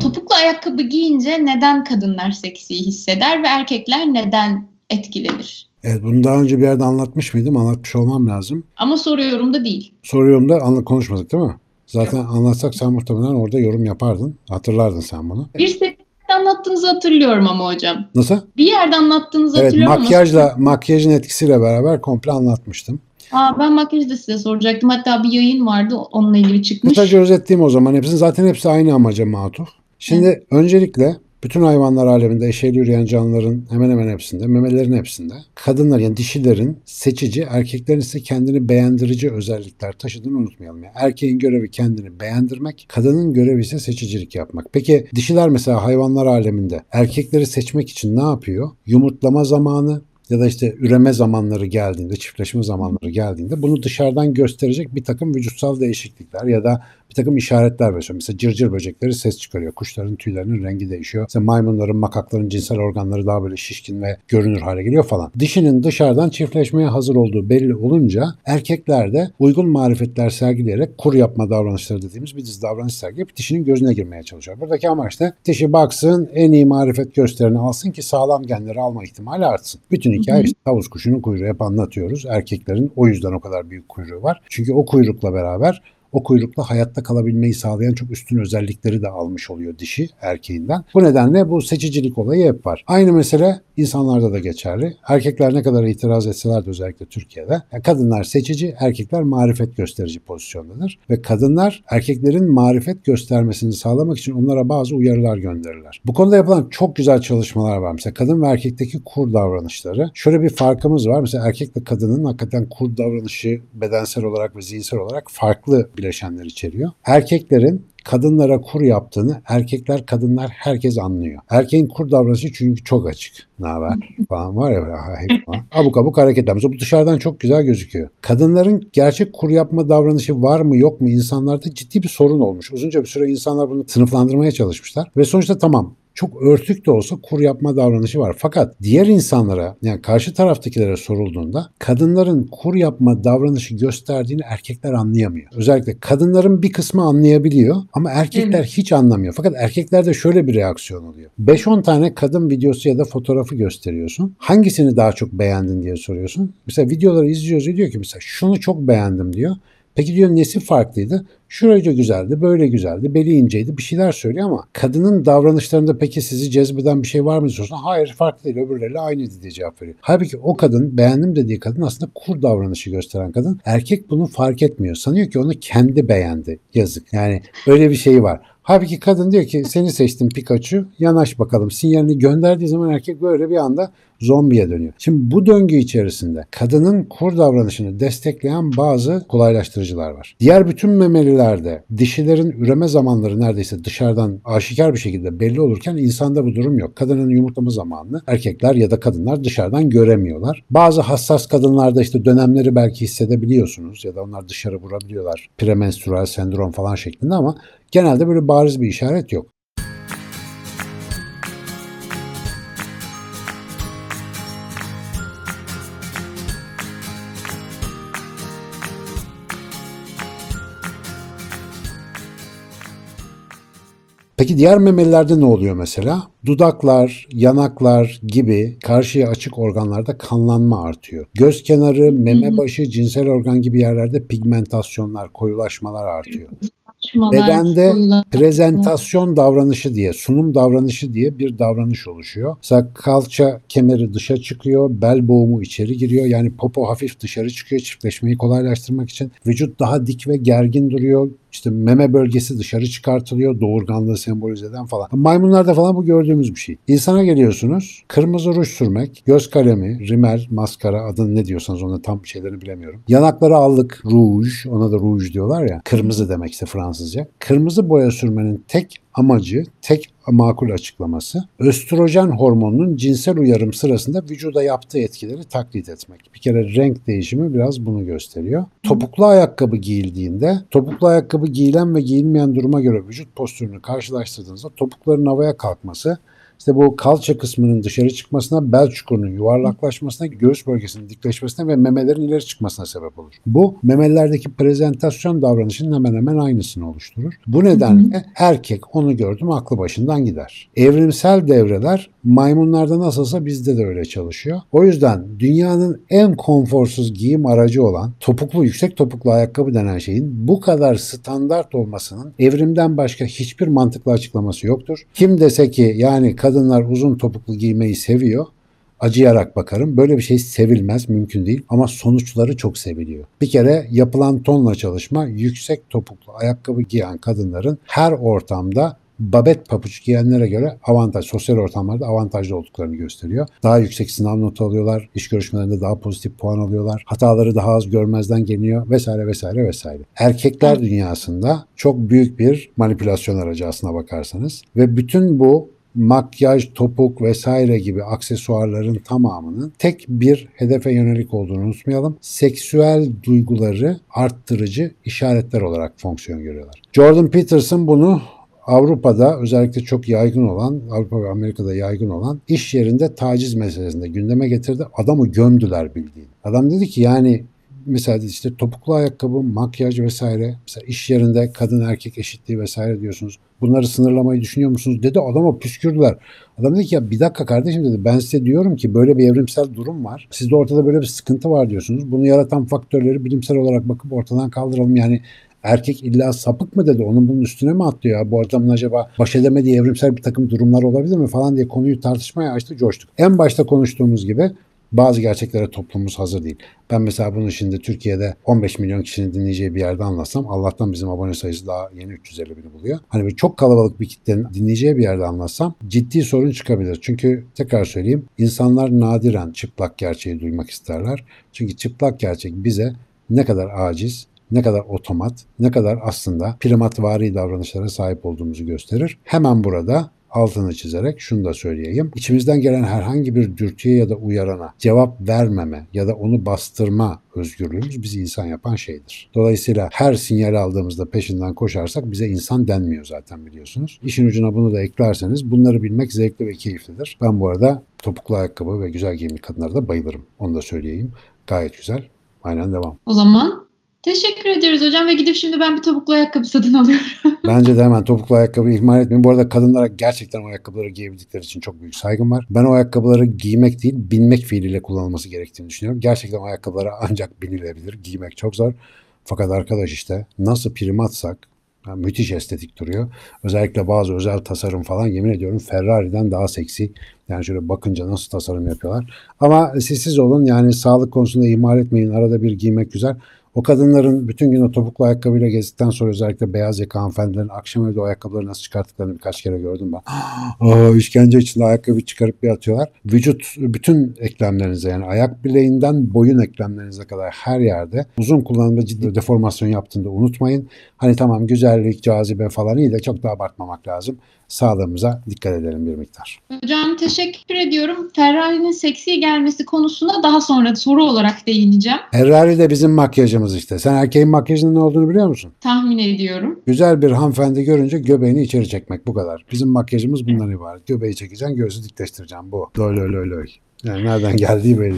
Topuklu ayakkabı giyince neden kadınlar seksi hisseder ve erkekler neden etkilenir? Evet bunu daha önce bir yerde anlatmış mıydım? Anlatmış olmam lazım. Ama soruyorum da değil. Soruyorum da anla konuşmadık değil mi? Zaten anlatsak sen muhtemelen orada yorum yapardın. Hatırlardın sen bunu. Bir seferde anlattığınızı hatırlıyorum ama hocam. Nasıl? Bir yerde anlattığınızı Evet hatırlıyorum makyajla makyajın etkisiyle beraber komple anlatmıştım. Aa, ben makyajı da size soracaktım. Hatta bir yayın vardı onunla ilgili çıkmış. Kısaca özetleyeyim o zaman hepsini. Zaten hepsi aynı amaca matuf. Şimdi öncelikle bütün hayvanlar aleminde eşeğli yürüyen canlıların hemen hemen hepsinde, memelerin hepsinde kadınlar yani dişilerin seçici, erkeklerin ise kendini beğendirici özellikler taşıdığını unutmayalım. Yani erkeğin görevi kendini beğendirmek, kadının görevi ise seçicilik yapmak. Peki dişiler mesela hayvanlar aleminde erkekleri seçmek için ne yapıyor? Yumurtlama zamanı, ya da işte üreme zamanları geldiğinde, çiftleşme zamanları geldiğinde bunu dışarıdan gösterecek bir takım vücutsal değişiklikler ya da bir takım işaretler veriyor. Mesela cırcır böcekleri ses çıkarıyor. Kuşların tüylerinin rengi değişiyor. Mesela maymunların, makakların cinsel organları daha böyle şişkin ve görünür hale geliyor falan. Dişinin dışarıdan çiftleşmeye hazır olduğu belli olunca erkekler de uygun marifetler sergileyerek kur yapma davranışları dediğimiz bir dizi davranış sergileyip dişinin gözüne girmeye çalışıyor. Buradaki amaç da dişi baksın, en iyi marifet gösterini alsın ki sağlam genleri alma ihtimali artsın. Bütün hikaye işte tavus kuşunun kuyruğu hep anlatıyoruz. Erkeklerin o yüzden o kadar büyük kuyruğu var. Çünkü o kuyrukla beraber o kuyrukla hayatta kalabilmeyi sağlayan çok üstün özellikleri de almış oluyor dişi erkeğinden. Bu nedenle bu seçicilik olayı hep var. Aynı mesele insanlarda da geçerli. Erkekler ne kadar itiraz etseler de özellikle Türkiye'de kadınlar seçici, erkekler marifet gösterici pozisyondadır. Ve kadınlar erkeklerin marifet göstermesini sağlamak için onlara bazı uyarılar gönderirler. Bu konuda yapılan çok güzel çalışmalar var. Mesela kadın ve erkekteki kur davranışları. Şöyle bir farkımız var. Mesela erkekle kadının hakikaten kur davranışı bedensel olarak ve zihinsel olarak farklı bileşenler içeriyor. Erkeklerin kadınlara kur yaptığını erkekler kadınlar herkes anlıyor. Erkeğin kur davranışı çünkü çok açık. Ne haber falan var ya böyle hep falan. Abuk abuk hareketler. Mesela bu dışarıdan çok güzel gözüküyor. Kadınların gerçek kur yapma davranışı var mı yok mu insanlarda ciddi bir sorun olmuş. Uzunca bir süre insanlar bunu sınıflandırmaya çalışmışlar. Ve sonuçta tamam çok örtük de olsa kur yapma davranışı var. Fakat diğer insanlara yani karşı taraftakilere sorulduğunda kadınların kur yapma davranışı gösterdiğini erkekler anlayamıyor. Özellikle kadınların bir kısmı anlayabiliyor ama erkekler hiç anlamıyor. Fakat erkeklerde şöyle bir reaksiyon oluyor. 5-10 tane kadın videosu ya da fotoğrafı gösteriyorsun. Hangisini daha çok beğendin diye soruyorsun. Mesela videoları izliyoruz diyor ki mesela şunu çok beğendim diyor. Peki diyor nesi farklıydı? Şuracı güzeldi, böyle güzeldi, beli inceydi bir şeyler söylüyor ama kadının davranışlarında peki sizi cezbeden bir şey var mı diyorsun? Hayır farklı değil öbürleriyle aynıydı diye cevap veriyor. Halbuki o kadın beğendim dediği kadın aslında kur davranışı gösteren kadın. Erkek bunu fark etmiyor. Sanıyor ki onu kendi beğendi. Yazık. Yani öyle bir şey var. Halbuki kadın diyor ki seni seçtim Pikachu yanaş bakalım sinyalini gönderdiği zaman erkek böyle bir anda zombiye dönüyor. Şimdi bu döngü içerisinde kadının kur davranışını destekleyen bazı kolaylaştırıcılar var. Diğer bütün memelilerde dişilerin üreme zamanları neredeyse dışarıdan aşikar bir şekilde belli olurken insanda bu durum yok. Kadının yumurtlama zamanını erkekler ya da kadınlar dışarıdan göremiyorlar. Bazı hassas kadınlarda işte dönemleri belki hissedebiliyorsunuz ya da onlar dışarı vurabiliyorlar. Premenstrüel sendrom falan şeklinde ama genelde böyle bariz bir işaret yok. Peki diğer memelilerde ne oluyor mesela? Dudaklar, yanaklar gibi karşıya açık organlarda kanlanma artıyor. Göz kenarı, meme başı, cinsel organ gibi yerlerde pigmentasyonlar, koyulaşmalar artıyor. Bedende prezentasyon davranışı diye, sunum davranışı diye bir davranış oluşuyor. Mesela kalça kemeri dışa çıkıyor, bel boğumu içeri giriyor. Yani popo hafif dışarı çıkıyor çiftleşmeyi kolaylaştırmak için. Vücut daha dik ve gergin duruyor. İşte meme bölgesi dışarı çıkartılıyor doğurganlığı sembolize eden falan. Maymunlarda falan bu gördüğümüz bir şey. İnsana geliyorsunuz kırmızı ruj sürmek, göz kalemi, rimel, maskara adını ne diyorsanız ona tam şeylerini bilemiyorum. Yanaklara allık, ruj ona da ruj diyorlar ya. Kırmızı demek işte Fransızca. Kırmızı boya sürmenin tek amacı, tek makul açıklaması östrojen hormonunun cinsel uyarım sırasında vücuda yaptığı etkileri taklit etmek. Bir kere renk değişimi biraz bunu gösteriyor. Topuklu ayakkabı giyildiğinde topuklu ayakkabı giyilen ve giyilmeyen duruma göre vücut postürünü karşılaştırdığınızda topukların havaya kalkması işte bu kalça kısmının dışarı çıkmasına, bel çukurunun yuvarlaklaşmasına, göğüs bölgesinin dikleşmesine ve memelerin ileri çıkmasına sebep olur. Bu memelerdeki prezentasyon davranışının hemen hemen aynısını oluşturur. Bu nedenle erkek onu gördüm aklı başından gider. Evrimsel devreler maymunlarda nasılsa bizde de öyle çalışıyor. O yüzden dünyanın en konforsuz giyim aracı olan topuklu yüksek topuklu ayakkabı denen şeyin bu kadar standart olmasının evrimden başka hiçbir mantıklı açıklaması yoktur. Kim dese ki yani kadınlar uzun topuklu giymeyi seviyor acıyarak bakarım. Böyle bir şey sevilmez, mümkün değil ama sonuçları çok seviliyor. Bir kere yapılan tonla çalışma yüksek topuklu ayakkabı giyen kadınların her ortamda babet papuç giyenlere göre avantaj, sosyal ortamlarda avantajlı olduklarını gösteriyor. Daha yüksek sınav notu alıyorlar, iş görüşmelerinde daha pozitif puan alıyorlar, hataları daha az görmezden geliyor vesaire vesaire vesaire. Erkekler dünyasında çok büyük bir manipülasyon aracı aslına bakarsanız ve bütün bu makyaj, topuk vesaire gibi aksesuarların tamamının tek bir hedefe yönelik olduğunu unutmayalım. Seksüel duyguları arttırıcı işaretler olarak fonksiyon görüyorlar. Jordan Peterson bunu Avrupa'da özellikle çok yaygın olan, Avrupa ve Amerika'da yaygın olan iş yerinde taciz meselesinde gündeme getirdi. Adamı gömdüler bildiğin. Adam dedi ki yani mesela işte topuklu ayakkabı, makyaj vesaire. Mesela iş yerinde kadın erkek eşitliği vesaire diyorsunuz. Bunları sınırlamayı düşünüyor musunuz? Dedi adama püskürdüler. Adam dedi ki ya bir dakika kardeşim dedi ben size diyorum ki böyle bir evrimsel durum var. Sizde ortada böyle bir sıkıntı var diyorsunuz. Bunu yaratan faktörleri bilimsel olarak bakıp ortadan kaldıralım. Yani erkek illa sapık mı dedi onun bunun üstüne mi atlıyor ya bu adamın acaba baş edemediği evrimsel bir takım durumlar olabilir mi falan diye konuyu tartışmaya açtı coştuk. En başta konuştuğumuz gibi bazı gerçeklere toplumumuz hazır değil. Ben mesela bunu şimdi Türkiye'de 15 milyon kişinin dinleyeceği bir yerde anlatsam Allah'tan bizim abone sayısı daha yeni 350 bini buluyor. Hani bir çok kalabalık bir kitlenin dinleyeceği bir yerde anlatsam ciddi sorun çıkabilir. Çünkü tekrar söyleyeyim insanlar nadiren çıplak gerçeği duymak isterler. Çünkü çıplak gerçek bize ne kadar aciz, ne kadar otomat, ne kadar aslında primatvari davranışlara sahip olduğumuzu gösterir. Hemen burada altını çizerek şunu da söyleyeyim. İçimizden gelen herhangi bir dürtüye ya da uyarana cevap vermeme ya da onu bastırma özgürlüğümüz bizi insan yapan şeydir. Dolayısıyla her sinyal aldığımızda peşinden koşarsak bize insan denmiyor zaten biliyorsunuz. İşin ucuna bunu da eklerseniz bunları bilmek zevkli ve keyiflidir. Ben bu arada topuklu ayakkabı ve güzel giyimli kadınlara da bayılırım. Onu da söyleyeyim. Gayet güzel. Aynen devam. O zaman Teşekkür ederiz hocam ve gidip şimdi ben bir topuklu ayakkabı satın alıyorum. Bence de hemen topuklu ayakkabı ihmal etmeyin. Bu arada kadınlara gerçekten o ayakkabıları giyebildikleri için çok büyük saygım var. Ben o ayakkabıları giymek değil binmek fiiliyle kullanılması gerektiğini düşünüyorum. Gerçekten o ayakkabılara ancak binilebilir. Giymek çok zor. Fakat arkadaş işte nasıl primatsak yani müthiş estetik duruyor. Özellikle bazı özel tasarım falan yemin ediyorum Ferrari'den daha seksi. Yani şöyle bakınca nasıl tasarım yapıyorlar. Ama siz olun yani sağlık konusunda ihmal etmeyin. Arada bir giymek güzel. O kadınların bütün gün o topuklu ayakkabıyla gezdikten sonra özellikle beyaz yaka hanımefendilerin akşam evde o ayakkabıları nasıl çıkarttıklarını birkaç kere gördüm ben. Aa, işkence içinde ayakkabı çıkarıp bir atıyorlar. Vücut bütün eklemlerinize yani ayak bileğinden boyun eklemlerinize kadar her yerde uzun kullanımda ciddi deformasyon yaptığında unutmayın. Hani tamam güzellik, cazibe falan iyi de çok da abartmamak lazım sağlığımıza dikkat edelim bir miktar. Hocam teşekkür ediyorum. Ferrari'nin seksi gelmesi konusuna daha sonra soru olarak değineceğim. Ferrari de bizim makyajımız işte. Sen erkeğin makyajının ne olduğunu biliyor musun? Tahmin ediyorum. Güzel bir hanımefendi görünce göbeğini içeri çekmek bu kadar. Bizim makyajımız bundan ibaret. Göbeği çekeceksin, göğsü dikleştireceksin bu. Öyle öyle öyle. Yani nereden geldiği belli.